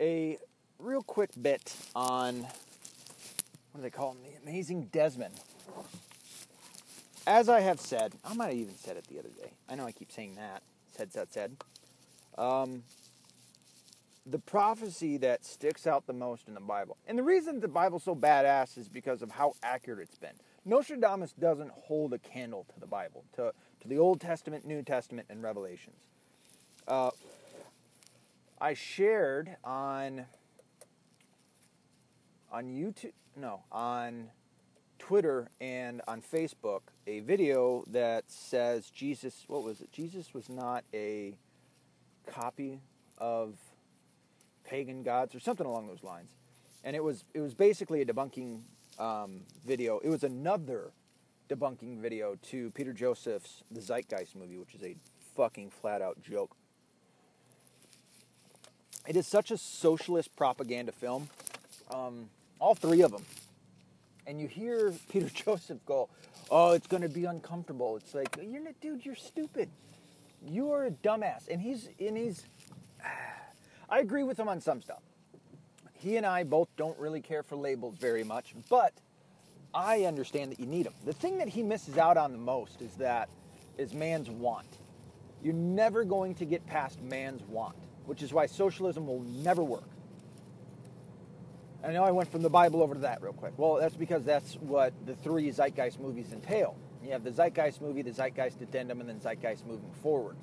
a real quick bit on what do they call him? The amazing Desmond. As I have said, I might have even said it the other day. I know I keep saying that. Said, said, said. Um, the prophecy that sticks out the most in the Bible, and the reason the Bible's so badass is because of how accurate it's been. Nostradamus doesn't hold a candle to the Bible, to, to the Old Testament, New Testament, and Revelations. Uh, I shared on on YouTube, no, on Twitter and on Facebook a video that says Jesus, what was it? Jesus was not a copy of pagan gods or something along those lines. And it was it was basically a debunking um, video. It was another debunking video to Peter Joseph's The Zeitgeist movie, which is a fucking flat out joke. It is such a socialist propaganda film. Um, all three of them. And you hear Peter Joseph go, "Oh, it's going to be uncomfortable." It's like, "You're not, dude. You're stupid. You are a dumbass." And he's and he's. I agree with him on some stuff. He and I both don't really care for labels very much, but I understand that you need them. The thing that he misses out on the most is that is man's want. You're never going to get past man's want, which is why socialism will never work. I know I went from the Bible over to that real quick. Well, that's because that's what the three Zeitgeist movies entail. You have the Zeitgeist movie, the Zeitgeist addendum, and then Zeitgeist moving forward.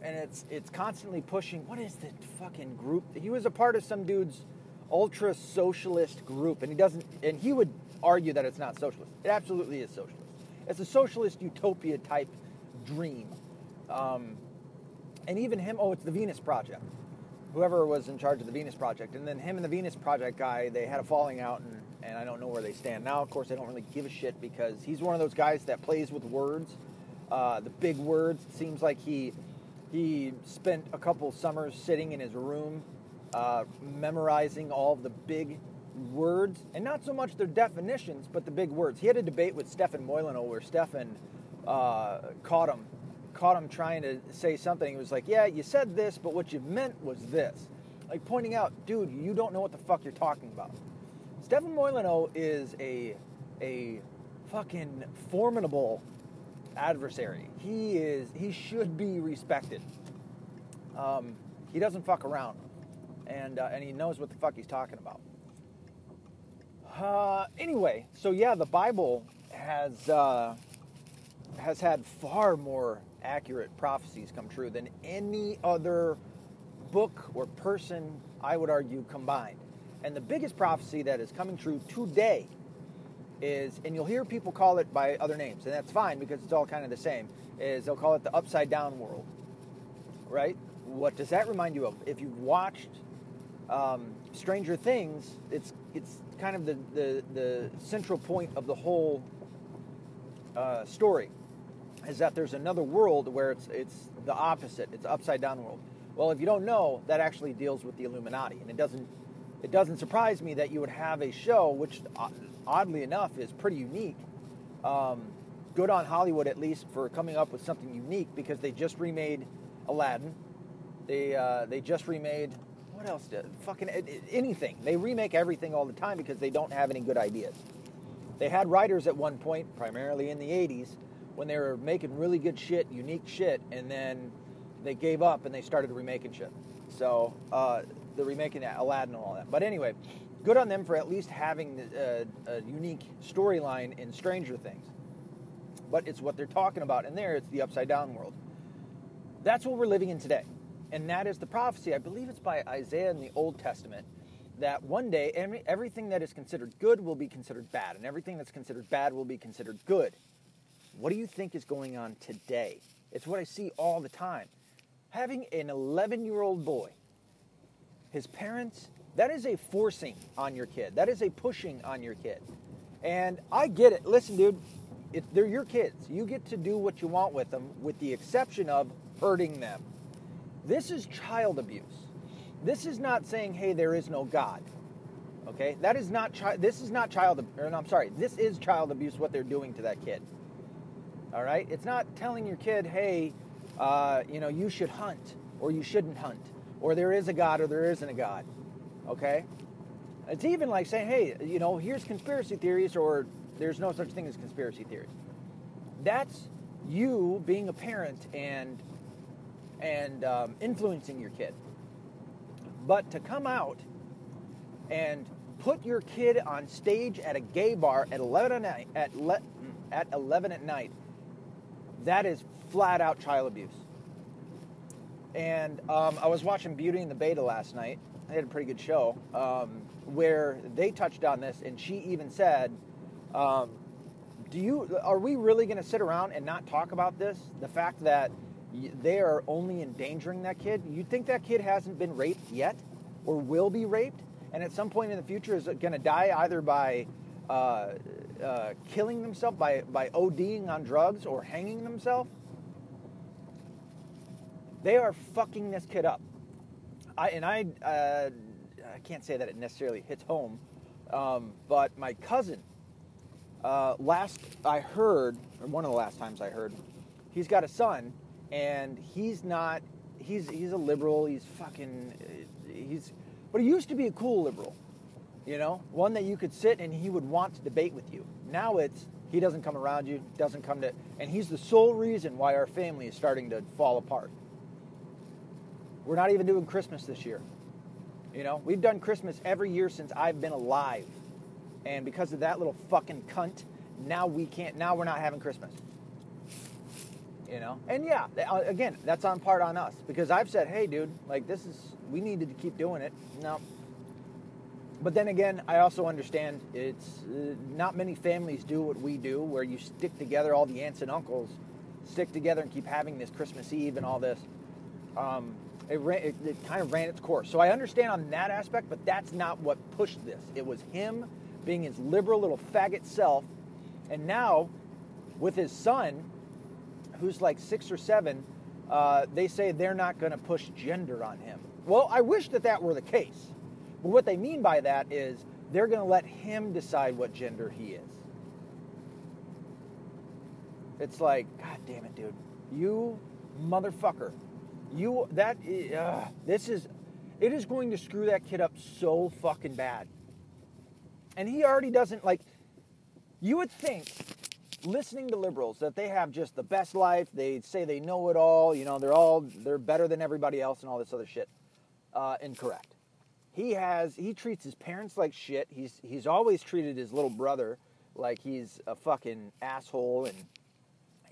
And it's it's constantly pushing. What is the fucking group? He was a part of some dude's ultra socialist group, and he doesn't. And he would argue that it's not socialist. It absolutely is socialist. It's a socialist utopia type dream. Um, and even him. Oh, it's the Venus Project whoever was in charge of the Venus Project. And then him and the Venus Project guy, they had a falling out, and, and I don't know where they stand now. Of course, I don't really give a shit because he's one of those guys that plays with words, uh, the big words. It seems like he he spent a couple summers sitting in his room, uh, memorizing all of the big words, and not so much their definitions, but the big words. He had a debate with Stefan Molyneux where Stefan uh, caught him caught him trying to say something. He was like, "Yeah, you said this, but what you meant was this." Like pointing out, dude, you don't know what the fuck you're talking about. Stephen Molyneux is a a fucking formidable adversary. He is he should be respected. Um, he doesn't fuck around, and uh, and he knows what the fuck he's talking about. Uh, anyway, so yeah, the Bible has uh, has had far more accurate prophecies come true than any other book or person, I would argue, combined. And the biggest prophecy that is coming true today is, and you'll hear people call it by other names, and that's fine because it's all kind of the same, is they'll call it the upside down world. Right? What does that remind you of? If you've watched um, Stranger Things, it's it's kind of the, the, the central point of the whole uh, story is that there's another world where it's it's the opposite. It's upside down world. Well, if you don't know, that actually deals with the Illuminati, and it doesn't it doesn't surprise me that you would have a show which, oddly enough, is pretty unique. Um, good on Hollywood at least for coming up with something unique because they just remade Aladdin. They uh, they just remade what else? Did, fucking anything. They remake everything all the time because they don't have any good ideas. They had writers at one point, primarily in the 80s, when they were making really good shit, unique shit, and then they gave up and they started remaking shit. So uh, they're remaking Aladdin and all that. But anyway, good on them for at least having a, uh, a unique storyline in Stranger Things. But it's what they're talking about in there. It's the upside down world. That's what we're living in today, and that is the prophecy. I believe it's by Isaiah in the Old Testament that one day every, everything that is considered good will be considered bad, and everything that's considered bad will be considered good. What do you think is going on today? It's what I see all the time. Having an 11 year old boy, his parents, that is a forcing on your kid. That is a pushing on your kid. And I get it. Listen, dude, it, they're your kids. You get to do what you want with them, with the exception of hurting them. This is child abuse. This is not saying, hey, there is no God. Okay? That is not, chi- this is not child, or no, I'm sorry, this is child abuse what they're doing to that kid. All right? It's not telling your kid, hey, uh, you know, you should hunt or you shouldn't hunt or there is a God or there isn't a God. Okay? It's even like saying, hey, you know, here's conspiracy theories or there's no such thing as conspiracy theories. That's you being a parent and and um, influencing your kid. But to come out and put your kid on stage at a gay bar at 11 at night, at, le, at 11 at night, that is flat out child abuse. And um, I was watching Beauty and the Beta last night. They had a pretty good show um, where they touched on this, and she even said, um, "Do you? Are we really going to sit around and not talk about this? The fact that they are only endangering that kid. You think that kid hasn't been raped yet, or will be raped, and at some point in the future is going to die either by uh, uh, killing themselves, by by ODing on drugs, or hanging themselves." They are fucking this kid up. I and I uh, I can't say that it necessarily hits home, um, but my cousin. Uh, last I heard, or one of the last times I heard, he's got a son, and he's not. He's he's a liberal. He's fucking. He's, but he used to be a cool liberal, you know, one that you could sit and he would want to debate with you. Now it's he doesn't come around you, doesn't come to, and he's the sole reason why our family is starting to fall apart. We're not even doing Christmas this year. You know, we've done Christmas every year since I've been alive. And because of that little fucking cunt, now we can't, now we're not having Christmas. You know? And yeah, again, that's on part on us because I've said, hey, dude, like this is, we needed to keep doing it. No. But then again, I also understand it's uh, not many families do what we do where you stick together, all the aunts and uncles stick together and keep having this Christmas Eve and all this. Um, it, ran, it, it kind of ran its course. So I understand on that aspect, but that's not what pushed this. It was him being his liberal little faggot self. And now, with his son, who's like six or seven, uh, they say they're not going to push gender on him. Well, I wish that that were the case. But what they mean by that is they're going to let him decide what gender he is. It's like, God damn it, dude. You motherfucker you that uh, this is it is going to screw that kid up so fucking bad. And he already doesn't like you would think listening to liberals that they have just the best life, they say they know it all, you know, they're all they're better than everybody else and all this other shit. Uh, incorrect. He has he treats his parents like shit. He's he's always treated his little brother like he's a fucking asshole and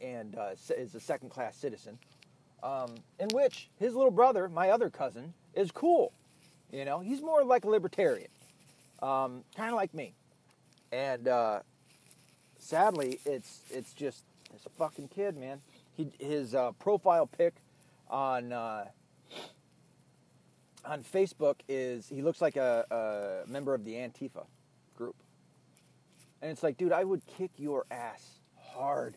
and uh, is a second class citizen um, in which his little brother, my other cousin, is cool. You know, he's more like a libertarian, um, kind of like me. And uh, sadly, it's it's just this fucking kid, man. He his uh, profile pic on uh, on Facebook is he looks like a, a member of the Antifa group, and it's like, dude, I would kick your ass hard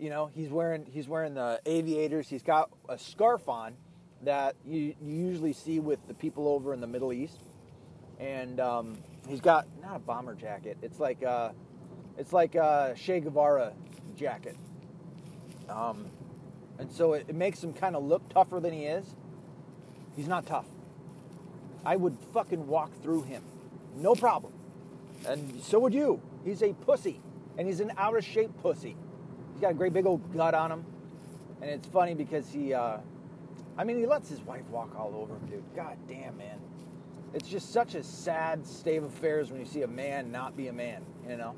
you know, he's wearing he's wearing the aviators. He's got a scarf on that you, you usually see with the people over in the Middle East, and um, he's got not a bomber jacket. It's like a, uh, it's like a Che Guevara jacket, um, and so it, it makes him kind of look tougher than he is. He's not tough. I would fucking walk through him, no problem, and so would you. He's a pussy, and he's an out of shape pussy. He's got a great big old gut on him. And it's funny because he, uh, I mean, he lets his wife walk all over him, dude. God damn, man. It's just such a sad state of affairs when you see a man not be a man, you know?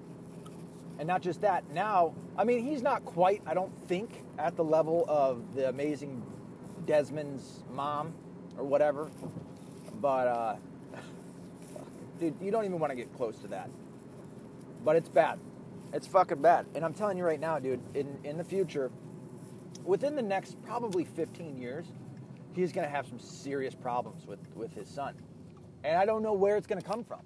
And not just that, now, I mean, he's not quite, I don't think, at the level of the amazing Desmond's mom or whatever. But, uh, dude, you don't even want to get close to that. But it's bad. It's fucking bad. And I'm telling you right now, dude, in, in the future, within the next probably 15 years, he's going to have some serious problems with, with his son. And I don't know where it's going to come from.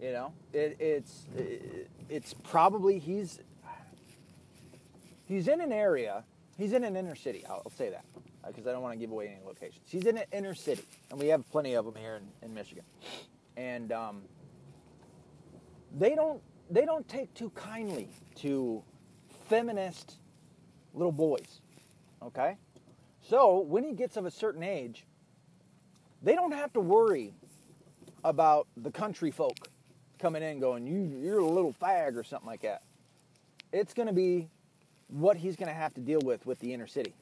You know, it, it's it, it's probably he's he's in an area. He's in an inner city. I'll, I'll say that because I don't want to give away any locations. He's in an inner city, and we have plenty of them here in, in Michigan. And um, they don't they don't take too kindly to feminist little boys. Okay? So when he gets of a certain age, they don't have to worry about the country folk coming in going, you, you're a little fag or something like that. It's going to be what he's going to have to deal with with the inner city.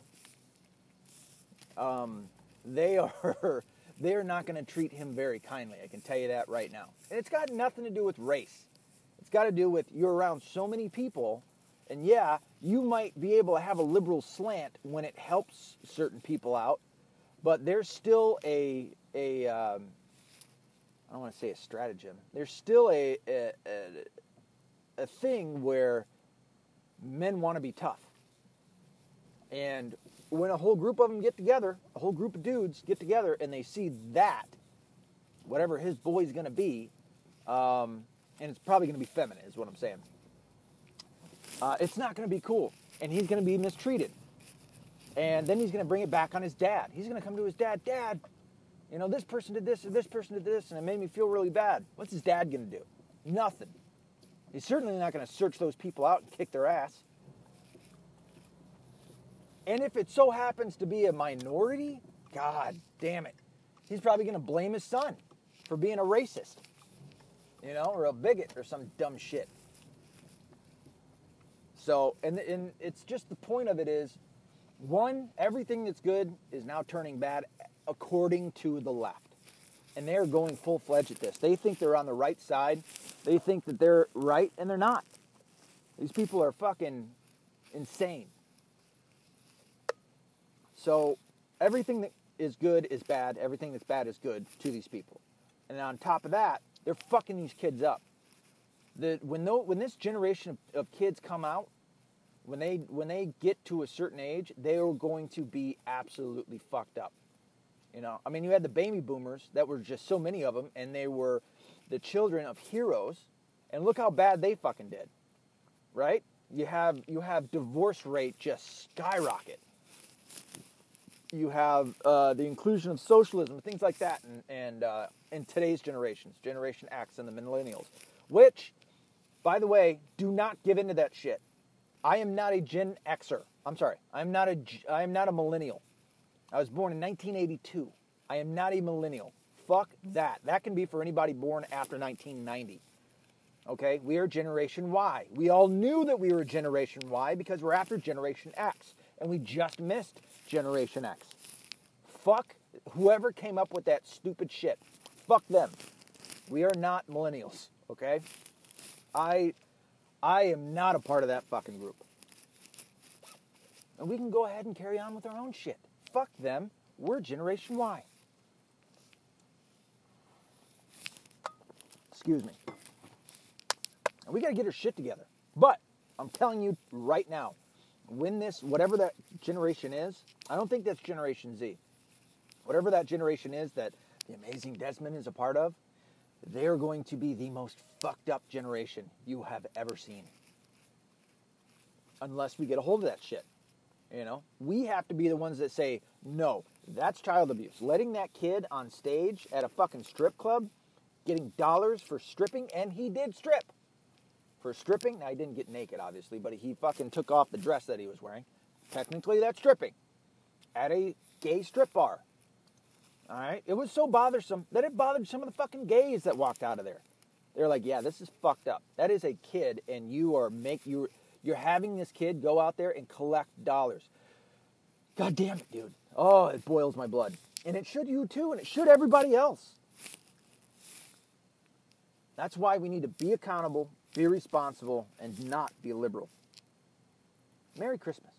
Um, they are they are not going to treat him very kindly. I can tell you that right now. And it's got nothing to do with race. It's got to do with you're around so many people, and yeah, you might be able to have a liberal slant when it helps certain people out, but there's still a a um, I don't want to say a stratagem. There's still a a, a, a thing where men want to be tough, and when a whole group of them get together, a whole group of dudes get together, and they see that, whatever his boy's going to be, um, and it's probably going to be feminine, is what I'm saying. Uh, it's not going to be cool, and he's going to be mistreated. And then he's going to bring it back on his dad. He's going to come to his dad, Dad, you know, this person did this, and this person did this, and it made me feel really bad. What's his dad going to do? Nothing. He's certainly not going to search those people out and kick their ass. And if it so happens to be a minority, God damn it, he's probably going to blame his son for being a racist, you know, or a bigot or some dumb shit. So, and, and it's just the point of it is one, everything that's good is now turning bad according to the left. And they're going full fledged at this. They think they're on the right side. They think that they're right, and they're not. These people are fucking insane. So everything that is good is bad. Everything that's bad is good to these people. And on top of that, they're fucking these kids up. The, when, no, when this generation of, of kids come out, when they when they get to a certain age, they are going to be absolutely fucked up. You know, I mean, you had the baby boomers that were just so many of them, and they were the children of heroes, and look how bad they fucking did, right? You have you have divorce rate just skyrocket. You have uh, the inclusion of socialism, things like that, and, and uh, in today's generations, Generation X and the millennials, which, by the way, do not give into that shit. I am not a Gen Xer. I'm sorry. I'm not a I am not a millennial. I was born in 1982. I am not a millennial. Fuck that. That can be for anybody born after 1990. Okay? We are Generation Y. We all knew that we were Generation Y because we're after Generation X. And we just missed Generation X. Fuck whoever came up with that stupid shit. Fuck them. We are not millennials. Okay? I I am not a part of that fucking group. And we can go ahead and carry on with our own shit. Fuck them. We're Generation Y. Excuse me. And we got to get our shit together. But I'm telling you right now, when this, whatever that generation is, I don't think that's Generation Z. Whatever that generation is that the amazing Desmond is a part of, they're going to be the most fucked up generation you have ever seen. Unless we get a hold of that shit. You know, we have to be the ones that say, no, that's child abuse. Letting that kid on stage at a fucking strip club, getting dollars for stripping, and he did strip. For stripping, now he didn't get naked, obviously, but he fucking took off the dress that he was wearing. Technically, that's stripping at a gay strip bar. All right, it was so bothersome that it bothered some of the fucking gays that walked out of there. They're like, "Yeah, this is fucked up. That is a kid, and you are make you you're having this kid go out there and collect dollars. God damn it, dude. Oh, it boils my blood. And it should you too, and it should everybody else. That's why we need to be accountable, be responsible, and not be liberal. Merry Christmas.